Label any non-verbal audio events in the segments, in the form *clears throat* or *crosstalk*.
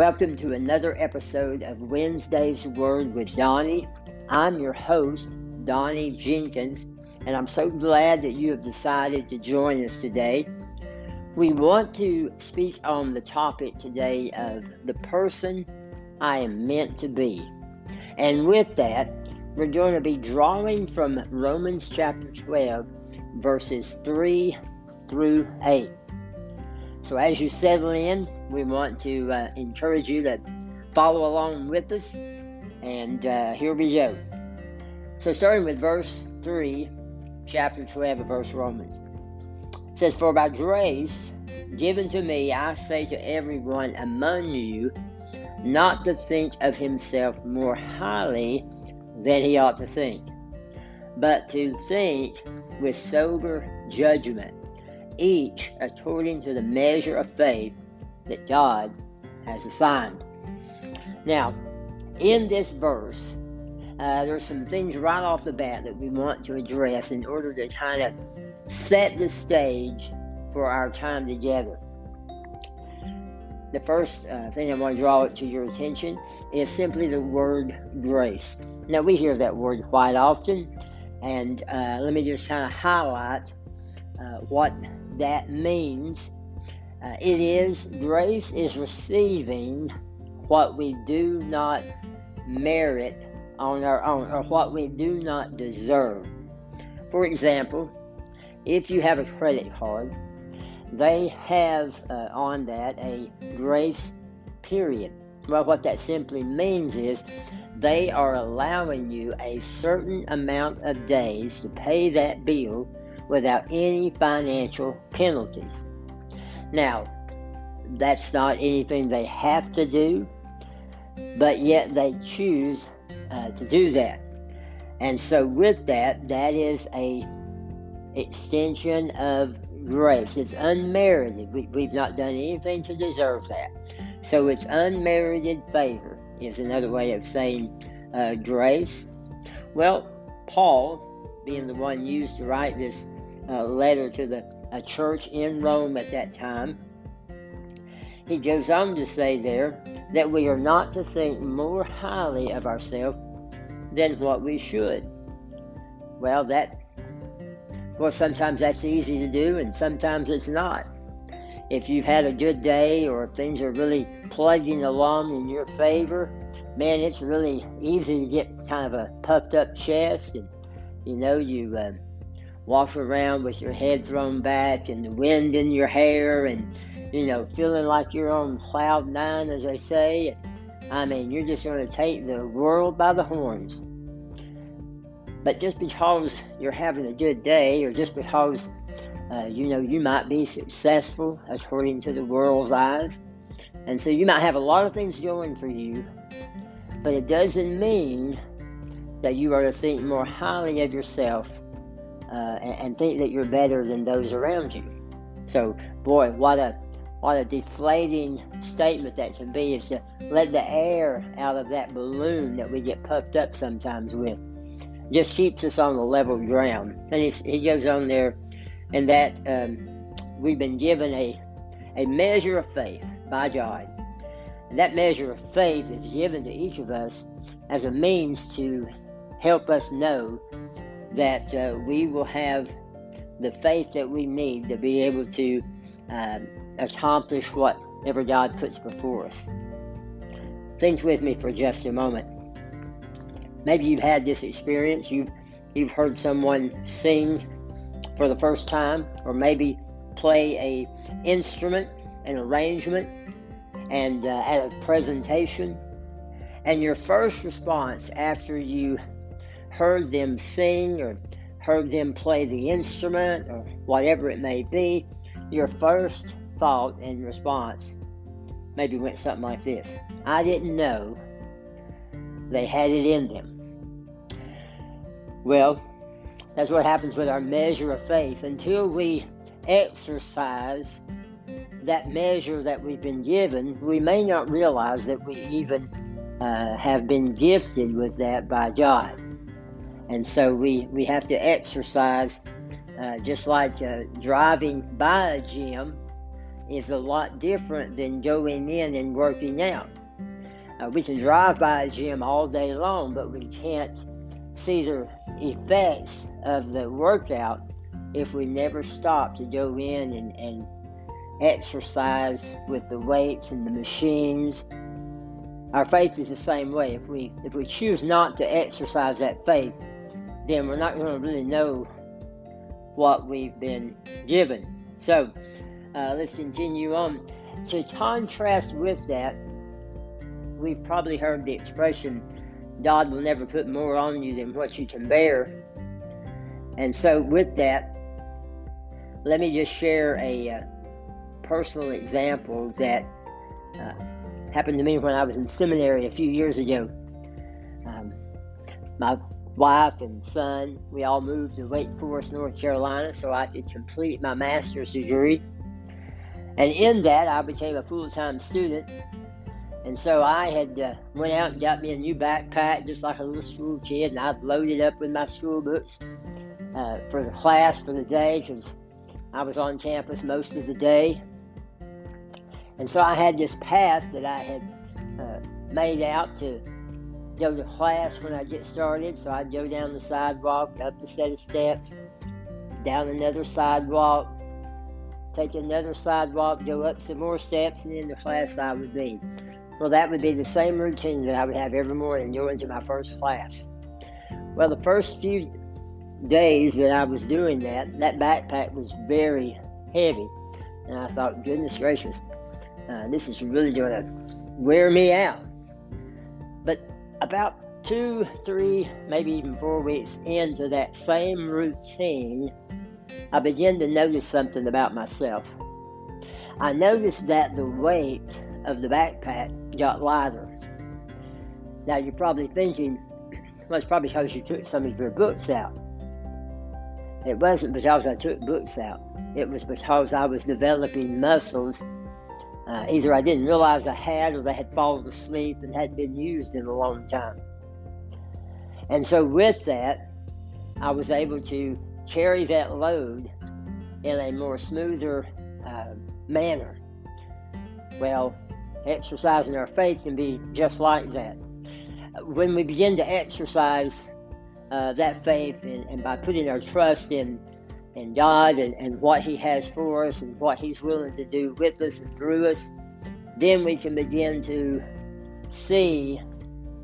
Welcome to another episode of Wednesday's Word with Donnie. I'm your host, Donnie Jenkins, and I'm so glad that you have decided to join us today. We want to speak on the topic today of the person I am meant to be. And with that, we're going to be drawing from Romans chapter 12, verses 3 through 8. So, as you settle in, we want to uh, encourage you to follow along with us. And uh, here we go. So, starting with verse 3, chapter 12 of verse Romans. It says, For by grace given to me, I say to everyone among you, not to think of himself more highly than he ought to think, but to think with sober judgment each according to the measure of faith that God has assigned. Now, in this verse, uh, there's some things right off the bat that we want to address in order to kind of set the stage for our time together. The first uh, thing I want to draw to your attention is simply the word grace. Now, we hear that word quite often, and uh, let me just kind of highlight uh, what that means. Uh, it is grace is receiving what we do not merit on our own or what we do not deserve. For example, if you have a credit card, they have uh, on that a grace period. Well, what that simply means is they are allowing you a certain amount of days to pay that bill without any financial penalties. Now, that's not anything they have to do, but yet they choose uh, to do that. And so, with that, that is a extension of grace. It's unmerited. We, we've not done anything to deserve that. So, it's unmerited favor, is another way of saying uh, grace. Well, Paul, being the one used to write this uh, letter to the a church in Rome at that time. He goes on to say there that we are not to think more highly of ourselves than what we should. Well, that, well, sometimes that's easy to do, and sometimes it's not. If you've had a good day or things are really plugging along in your favor, man, it's really easy to get kind of a puffed up chest, and you know, you. Uh, walk around with your head thrown back and the wind in your hair and you know feeling like you're on cloud nine as they say. I mean you're just going to take the world by the horns. But just because you're having a good day or just because uh, you know you might be successful according to the world's eyes and so you might have a lot of things going for you but it doesn't mean that you are to think more highly of yourself uh, and, think that you're better than those around you. So, boy, what a what a deflating statement that can be is to let the air out of that balloon that we get puffed up sometimes with. Just keeps us on the level ground. And he, he goes on there, and that um, we've been given a, a measure of faith by God. And that measure of faith is given to each of us as a means to help us know that uh, we will have the faith that we need to be able to uh, accomplish whatever God puts before us. Think with me for just a moment. Maybe you've had this experience. You've you've heard someone sing for the first time, or maybe play a instrument, an arrangement, and uh, at a presentation. And your first response after you heard them sing or heard them play the instrument or whatever it may be, your first thought and response maybe went something like this I didn't know they had it in them. Well, that's what happens with our measure of faith. Until we exercise that measure that we've been given, we may not realize that we even uh, have been gifted with that by God. And so we, we have to exercise uh, just like uh, driving by a gym is a lot different than going in and working out. Uh, we can drive by a gym all day long, but we can't see the effects of the workout if we never stop to go in and, and exercise with the weights and the machines. Our faith is the same way. If we if we choose not to exercise that faith, then we're not going to really know what we've been given. So uh, let's continue on. To contrast with that, we've probably heard the expression, God will never put more on you than what you can bear. And so, with that, let me just share a uh, personal example that uh, happened to me when I was in seminary a few years ago. Um, my wife and son, we all moved to Wake Forest, North Carolina, so I could complete my master's degree. And in that, I became a full-time student. And so I had uh, went out and got me a new backpack, just like a little school kid, and I loaded up with my school books uh, for the class for the day because I was on campus most of the day. And so I had this path that I had uh, made out to go to class when I get started. So I'd go down the sidewalk, up a set of steps, down another sidewalk, take another sidewalk, go up some more steps, and then the class I would be. Well, that would be the same routine that I would have every morning going to my first class. Well, the first few days that I was doing that, that backpack was very heavy. And I thought, goodness gracious, uh, this is really going to wear me out. About two, three, maybe even four weeks into that same routine, I began to notice something about myself. I noticed that the weight of the backpack got lighter. Now you're probably thinking, *clears throat* well, it's probably because you took some of your books out. It wasn't because I took books out. It was because I was developing muscles. Uh, either I didn't realize I had, or they had fallen asleep and hadn't been used in a long time. And so, with that, I was able to carry that load in a more smoother uh, manner. Well, exercising our faith can be just like that. When we begin to exercise uh, that faith and, and, by putting our trust in in God and, and what He has for us and what He's willing to do with us and through us, then we can begin to see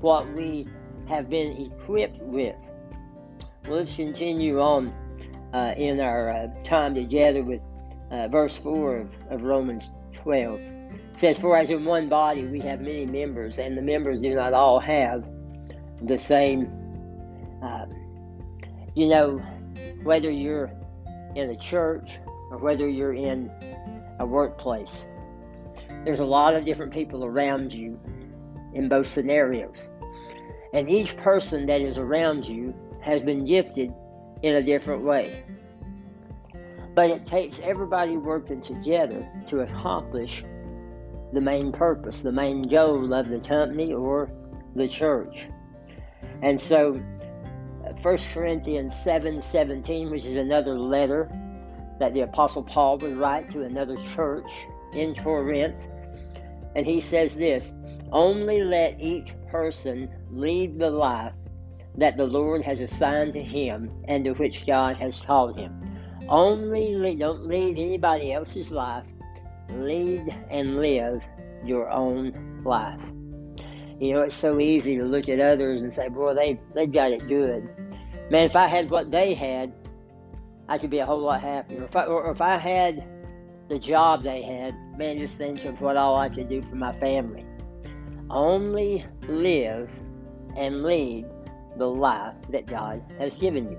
what we have been equipped with. Well, let's continue on uh, in our uh, time together with uh, verse 4 of, of Romans 12. It says, For as in one body we have many members, and the members do not all have the same. Uh, you know, whether you're in a church or whether you're in a workplace, there's a lot of different people around you in both scenarios. And each person that is around you has been gifted in a different way. But it takes everybody working together to accomplish the main purpose, the main goal of the company or the church. And so 1 Corinthians 7 17, which is another letter that the Apostle Paul would write to another church in Corinth. And he says this Only let each person lead the life that the Lord has assigned to him and to which God has called him. Only lead, don't lead anybody else's life. Lead and live your own life. You know, it's so easy to look at others and say, boy, they, they got it good. Man, if I had what they had, I could be a whole lot happier. If I, or if I had the job they had, man, just think of what all I could do for my family. Only live and lead the life that God has given you.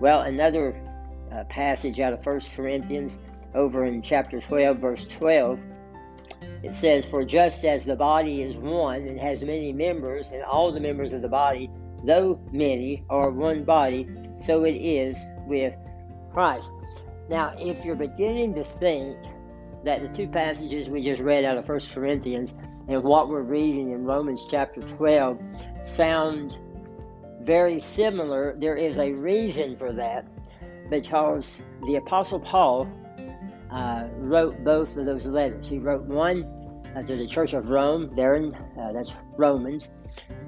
Well, another uh, passage out of 1 Corinthians over in chapter 12, verse 12, it says, For just as the body is one and has many members, and all the members of the body, though many, are one body, so it is with Christ. Now, if you're beginning to think that the two passages we just read out of 1 Corinthians and what we're reading in Romans chapter 12 sound very similar, there is a reason for that because the Apostle Paul uh, wrote both of those letters. He wrote one uh, to the Church of Rome, there in uh, that's Romans,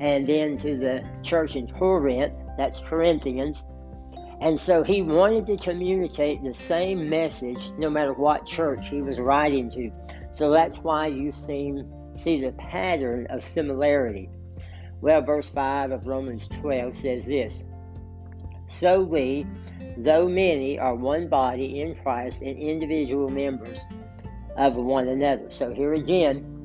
and then to the church in Corinth, that's Corinthians. And so he wanted to communicate the same message no matter what church he was writing to. So that's why you see, see the pattern of similarity. Well, verse 5 of Romans 12 says this So we, though many, are one body in Christ and individual members of one another. So here again,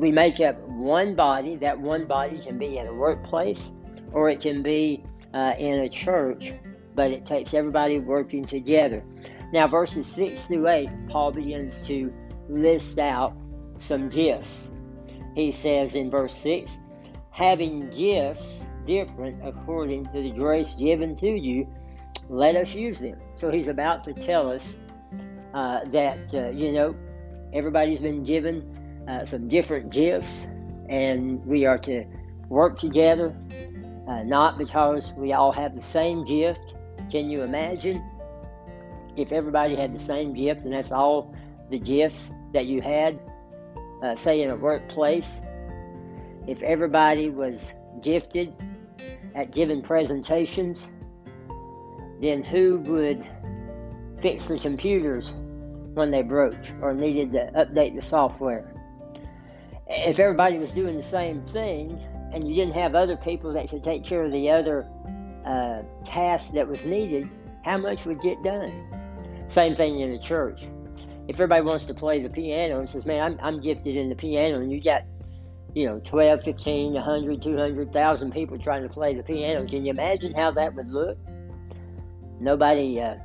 we make up one body. That one body can be in a workplace or it can be uh, in a church, but it takes everybody working together. Now, verses 6 through 8, Paul begins to list out some gifts. He says in verse 6 having gifts different according to the grace given to you, let us use them. So he's about to tell us uh, that, uh, you know, everybody's been given uh, some different gifts, and we are to work together, uh, not because we all have the same gift. Can you imagine if everybody had the same gift and that's all the gifts that you had, uh, say in a workplace? If everybody was gifted at giving presentations, then who would fix the computers when they broke or needed to update the software? If everybody was doing the same thing and you didn't have other people that could take care of the other uh, that was needed, how much would get done? Same thing in the church. If everybody wants to play the piano and says, man, I'm, I'm gifted in the piano, and you got, you know, 12, 15, 100, 200,000 people trying to play the piano, can you imagine how that would look? Nobody uh,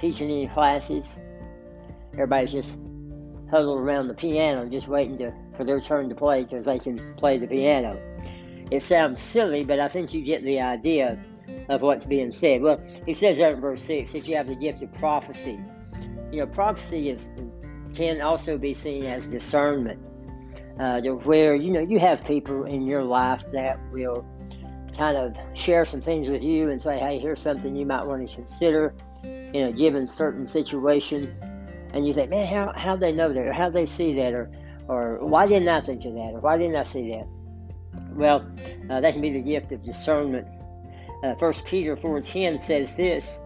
teaching any classes. Everybody's just huddled around the piano, just waiting to for their turn to play because they can play the piano. It sounds silly, but I think you get the idea of what's being said. Well, he says there in verse 6 that you have the gift of prophecy. You know, prophecy is, can also be seen as discernment, uh, where, you know, you have people in your life that will kind of share some things with you and say, hey, here's something you might want to consider in a given certain situation. And you think, man, how how they know that, or how they see that, or or why didn't I think of that? Or why didn't I see that? Well, uh, that can be the gift of discernment. Uh, 1 Peter 4.10 says this,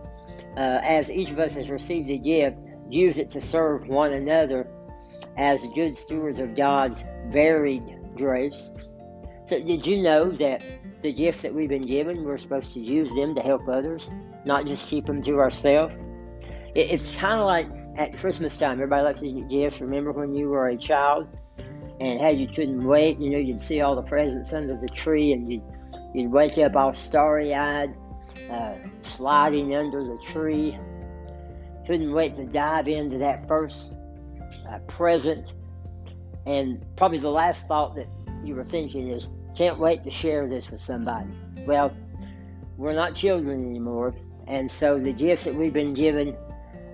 uh, As each of us has received a gift, use it to serve one another as good stewards of God's varied grace. So did you know that the gifts that we've been given, we're supposed to use them to help others, not just keep them to ourselves? It, it's kind of like at Christmas time, everybody likes to get gifts. Remember when you were a child and how you couldn't wait? You know, you'd see all the presents under the tree and you'd, you'd wake up all starry eyed, uh, sliding under the tree. Couldn't wait to dive into that first uh, present. And probably the last thought that you were thinking is, can't wait to share this with somebody. Well, we're not children anymore. And so the gifts that we've been given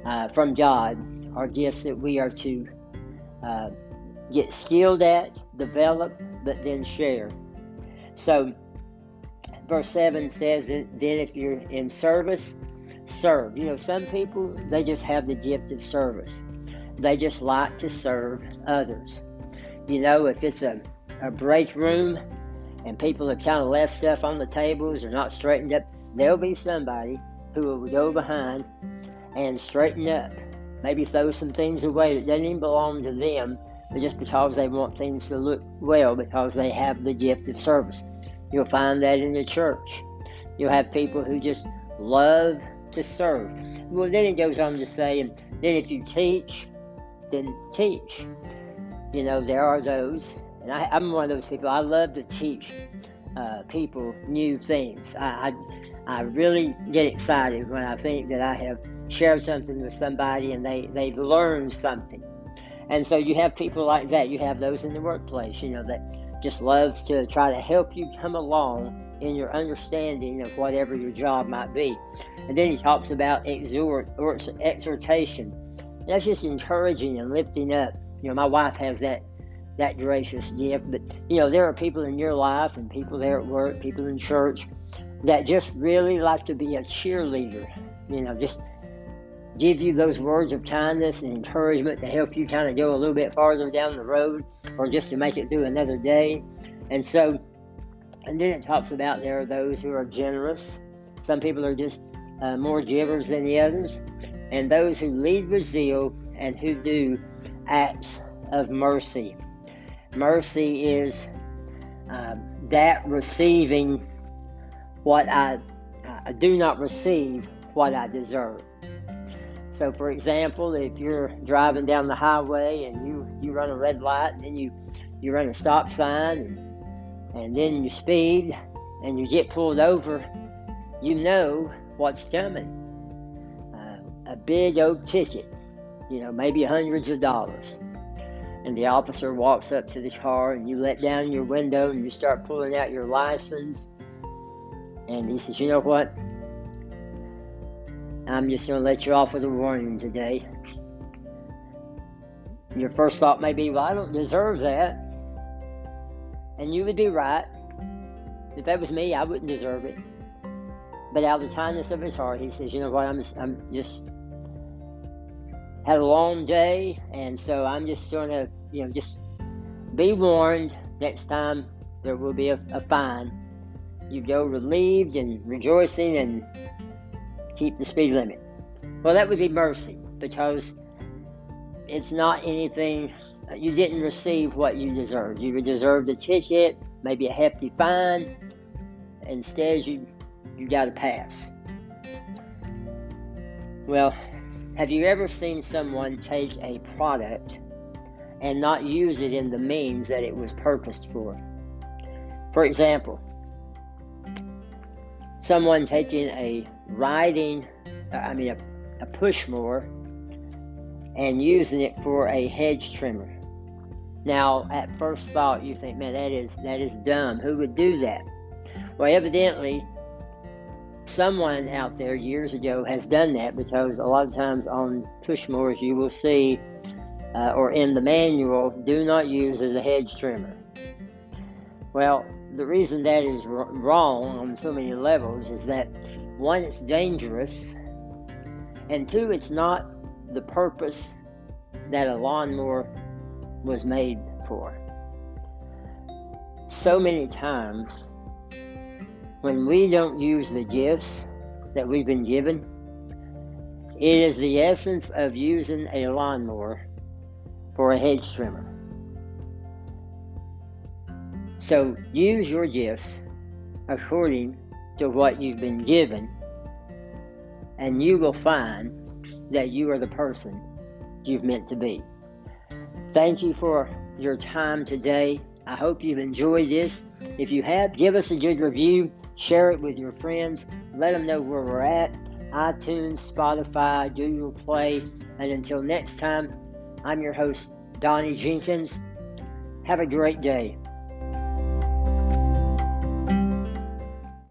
uh, from God are gifts that we are to uh, get skilled at, develop, but then share. So, verse 7 says, Then if you're in service, serve. You know, some people, they just have the gift of service, they just like to serve others. You know, if it's a, a break room and people have kind of left stuff on the tables or not straightened up, there'll be somebody who will go behind and straighten up. Maybe throw some things away that doesn't even belong to them, but just because they want things to look well, because they have the gift of service. You'll find that in the church. You'll have people who just love to serve. Well, then it goes on to say, and then if you teach, then teach. You know, there are those, and I, am one of those people. I love to teach uh, people new things. I, I, I really get excited when I think that I have share something with somebody and they, they've learned something. And so you have people like that. You have those in the workplace, you know, that just loves to try to help you come along in your understanding of whatever your job might be. And then he talks about exhort or exhortation. That's just encouraging and lifting up. You know, my wife has that that gracious gift, but you know, there are people in your life and people there at work, people in church that just really like to be a cheerleader. You know, just give you those words of kindness and encouragement to help you kind of go a little bit farther down the road or just to make it through another day. And so, and then it talks about there are those who are generous. Some people are just uh, more givers than the others. And those who lead with zeal and who do acts of mercy. Mercy is uh, that receiving what I, I do not receive what I deserve. So, for example, if you're driving down the highway and you, you run a red light and then you, you run a stop sign and, and then you speed and you get pulled over, you know what's coming. Uh, a big old ticket, you know, maybe hundreds of dollars. And the officer walks up to the car and you let down your window and you start pulling out your license. And he says, You know what? I'm just going to let you off with a warning today. Your first thought may be, well, I don't deserve that. And you would be right. If that was me, I wouldn't deserve it. But out of the kindness of his heart, he says, you know what, I'm just, I'm just had a long day, and so I'm just going to, you know, just be warned next time there will be a, a fine. You go relieved and rejoicing and keep the speed limit. Well, that would be mercy because it's not anything, you didn't receive what you deserved. You deserved a ticket, maybe a hefty fine. Instead, you, you got a pass. Well, have you ever seen someone take a product and not use it in the means that it was purposed for? For example, someone taking a riding, I mean, a, a push mower and using it for a hedge trimmer. Now, at first thought, you think, man, that is that is dumb. Who would do that? Well, evidently, someone out there years ago has done that because a lot of times on push mowers you will see, uh, or in the manual, do not use as a hedge trimmer. Well, the reason that is wrong on so many levels is that one, it's dangerous, and two, it's not the purpose that a lawnmower was made for. So many times, when we don't use the gifts that we've been given, it is the essence of using a lawnmower for a hedge trimmer. So use your gifts according to what you've been given, and you will find that you are the person you've meant to be. Thank you for your time today. I hope you've enjoyed this. If you have, give us a good review, share it with your friends, let them know where we're at iTunes, Spotify, Google Play. And until next time, I'm your host, Donnie Jenkins. Have a great day.